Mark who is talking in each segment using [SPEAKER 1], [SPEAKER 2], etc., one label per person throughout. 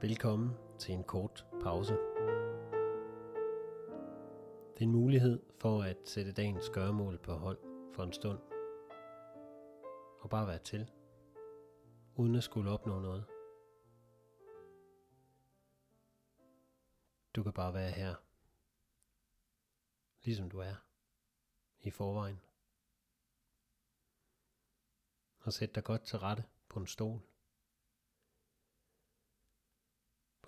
[SPEAKER 1] Velkommen til en kort pause. Det er en mulighed for at sætte dagens gøremål på hold for en stund. Og bare være til, uden at skulle opnå noget. Du kan bare være her, ligesom du er, i forvejen. Og sæt dig godt til rette på en stol.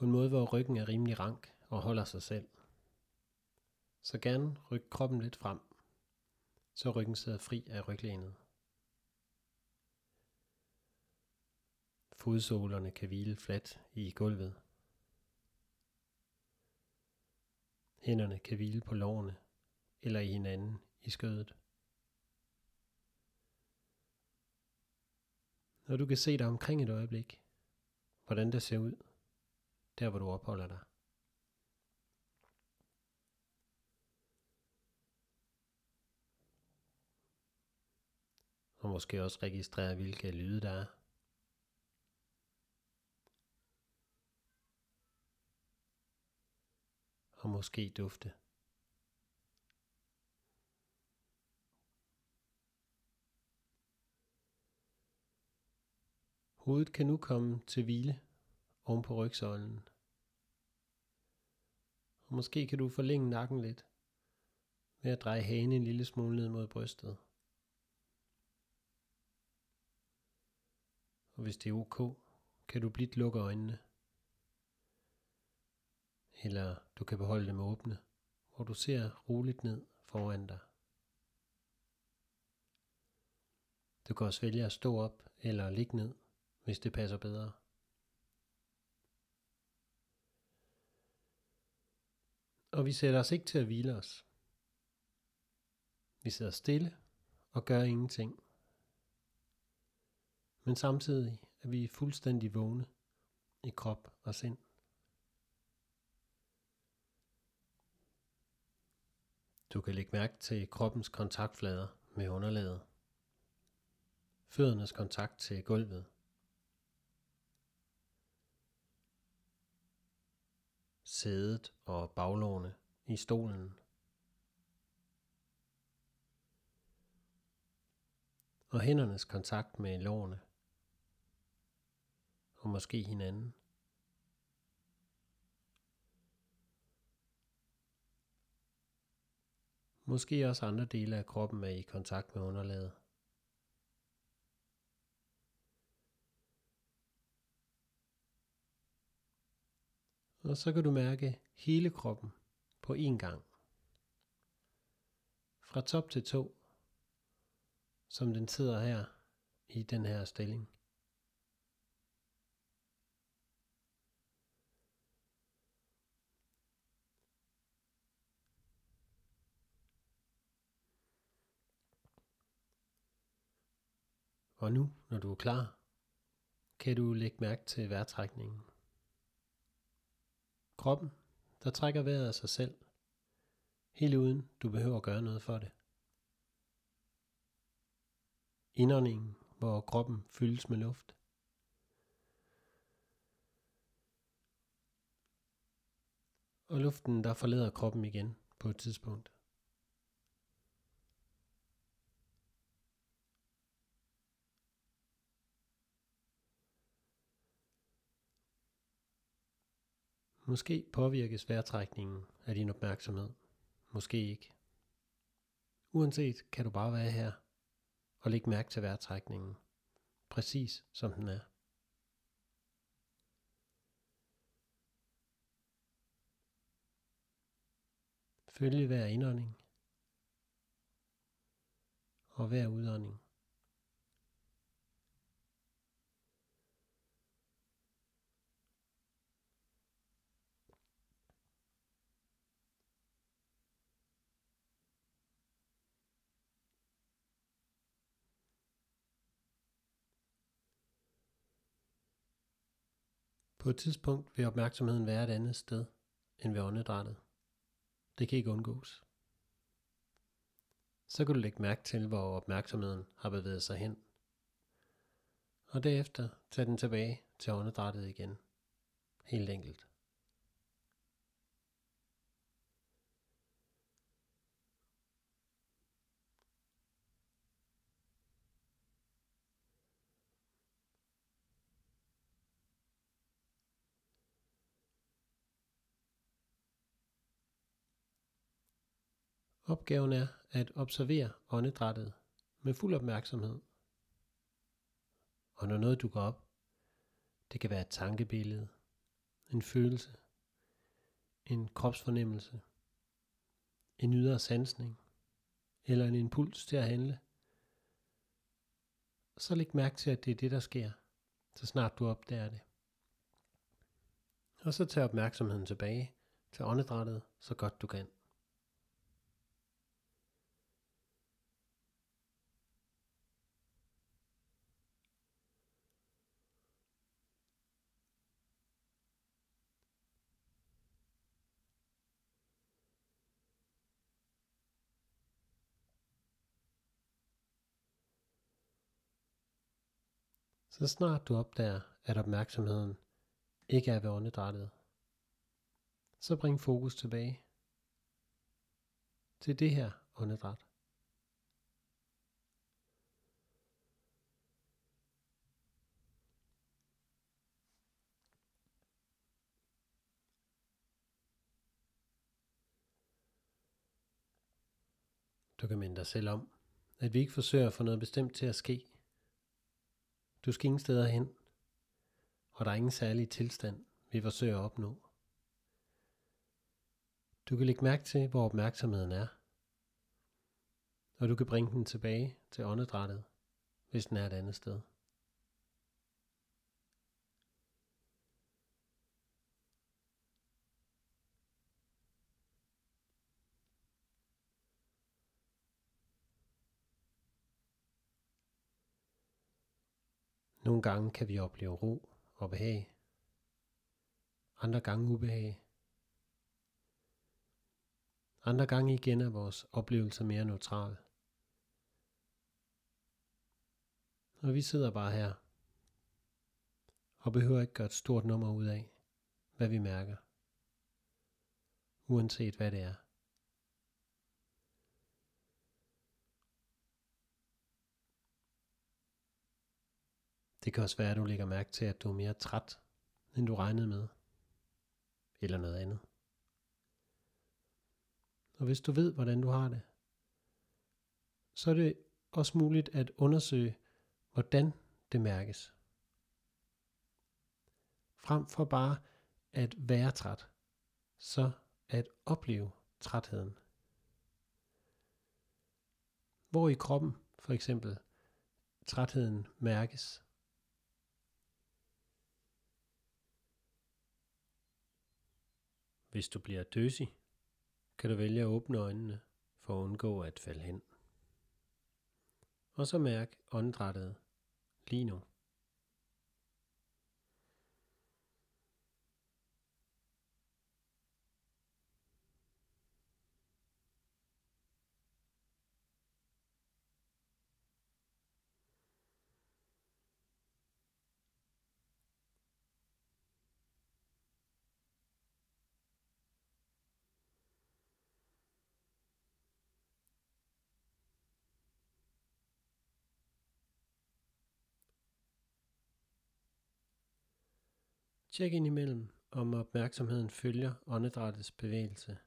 [SPEAKER 1] På en måde, hvor ryggen er rimelig rank og holder sig selv. Så gerne ryk kroppen lidt frem, så ryggen sidder fri af ryglænet. Fodsålerne kan hvile fladt i gulvet. Hænderne kan hvile på lårene eller i hinanden i skødet. Når du kan se dig omkring et øjeblik, hvordan det ser ud, der hvor du opholder dig. Og måske også registrere, hvilke lyde der er. Og måske dufte. Hovedet kan nu komme til hvile oven på rygsøjlen. Og måske kan du forlænge nakken lidt ved at dreje hagen en lille smule ned mod brystet. Og hvis det er ok, kan du blidt lukke øjnene. Eller du kan beholde dem åbne, hvor du ser roligt ned foran dig. Du kan også vælge at stå op eller ligge ned, hvis det passer bedre. Og vi sætter os ikke til at hvile os. Vi sidder stille og gør ingenting. Men samtidig er vi fuldstændig vågne i krop og sind. Du kan lægge mærke til kroppens kontaktflader med underlaget. Føddernes kontakt til gulvet. Sædet og baglårene i stolen. Og hændernes kontakt med lårene. Og måske hinanden. Måske også andre dele af kroppen er i kontakt med underlaget. Og så kan du mærke hele kroppen på én gang. Fra top til to, som den sidder her i den her stilling. Og nu, når du er klar, kan du lægge mærke til vejrtrækningen. Kroppen, der trækker vejret af sig selv, helt uden du behøver at gøre noget for det. Indåndingen, hvor kroppen fyldes med luft. Og luften, der forlader kroppen igen på et tidspunkt. Måske påvirkes vejrtrækningen af din opmærksomhed. Måske ikke. Uanset kan du bare være her og lægge mærke til vejrtrækningen. Præcis som den er. Følge hver indånding og hver udånding. På et tidspunkt vil opmærksomheden være et andet sted end ved åndedrættet. Det kan ikke undgås. Så kan du lægge mærke til, hvor opmærksomheden har bevæget sig hen. Og derefter tage den tilbage til åndedrættet igen. helt enkelt. Opgaven er at observere åndedrættet med fuld opmærksomhed. Og når noget dukker op, det kan være et tankebillede, en følelse, en kropsfornemmelse, en ydre sansning eller en impuls til at handle, så læg mærke til, at det er det, der sker, så snart du opdager det. Og så tag opmærksomheden tilbage til åndedrættet så godt du kan. Så snart du opdager, at opmærksomheden ikke er ved åndedrættet, så bring fokus tilbage til det her åndedræt. Du kan minde dig selv om, at vi ikke forsøger at få noget bestemt til at ske, du skal ingen steder hen, og der er ingen særlig tilstand, vi forsøger at opnå. Du kan lægge mærke til, hvor opmærksomheden er, og du kan bringe den tilbage til åndedrættet, hvis den er et andet sted. Nogle gange kan vi opleve ro og behag. Andre gange ubehag. Andre gange igen er vores oplevelse mere neutral. Og vi sidder bare her og behøver ikke gøre et stort nummer ud af, hvad vi mærker, uanset hvad det er. Det kan også være, at du lægger mærke til, at du er mere træt, end du regnede med. Eller noget andet. Og hvis du ved, hvordan du har det, så er det også muligt at undersøge, hvordan det mærkes. Frem for bare at være træt, så at opleve trætheden. Hvor i kroppen for eksempel trætheden mærkes. Hvis du bliver døsig, kan du vælge at åbne øjnene for at undgå at falde hen. Og så mærk åndedrættet lige nu. Tjek ind imellem, om opmærksomheden følger åndedrættets bevægelse.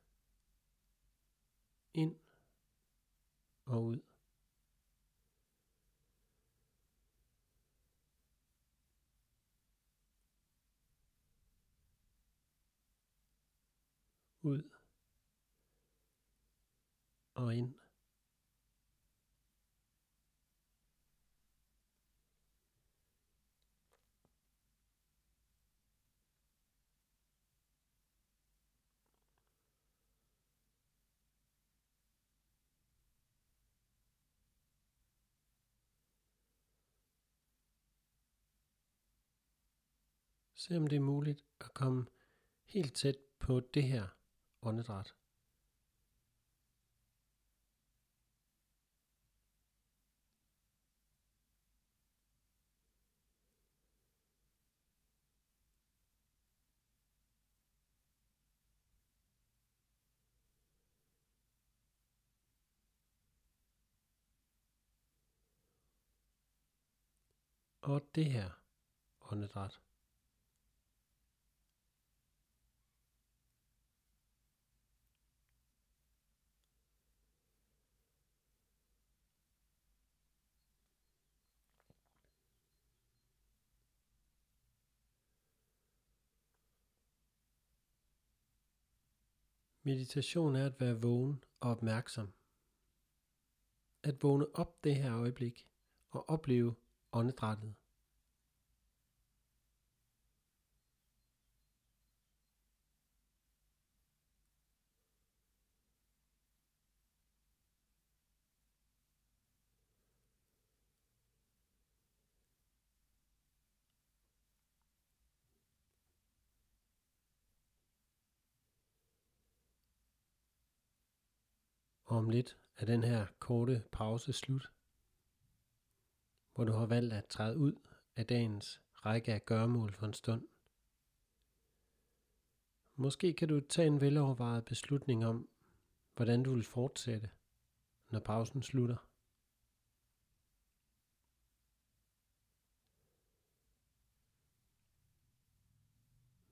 [SPEAKER 1] Ind og ud. Ud og ind. Se om det er muligt at komme helt tæt på det her åndedræt. og det her åndedræt. Meditation er at være vågen og opmærksom. At vågne op det her øjeblik og opleve åndedrættet. Og om lidt er den her korte pause slut, hvor du har valgt at træde ud af dagens række af gørmål for en stund. Måske kan du tage en velovervejet beslutning om, hvordan du vil fortsætte, når pausen slutter.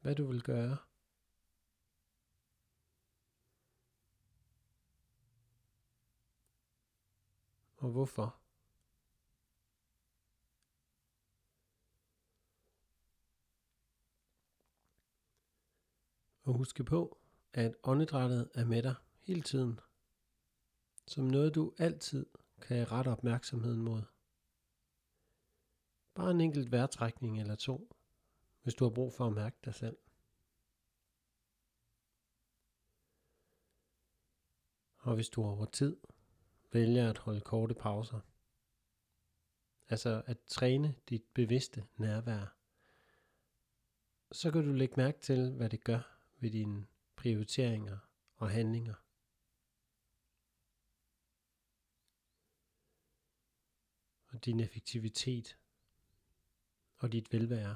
[SPEAKER 1] Hvad du vil gøre. Og hvorfor? Og husk på, at åndedrættet er med dig hele tiden. Som noget du altid kan rette opmærksomheden mod. Bare en enkelt vejrtrækning eller to, hvis du har brug for at mærke dig selv. Og hvis du over tid vælger at holde korte pauser. Altså at træne dit bevidste nærvær. Så kan du lægge mærke til, hvad det gør ved dine prioriteringer og handlinger. Og din effektivitet og dit velvære.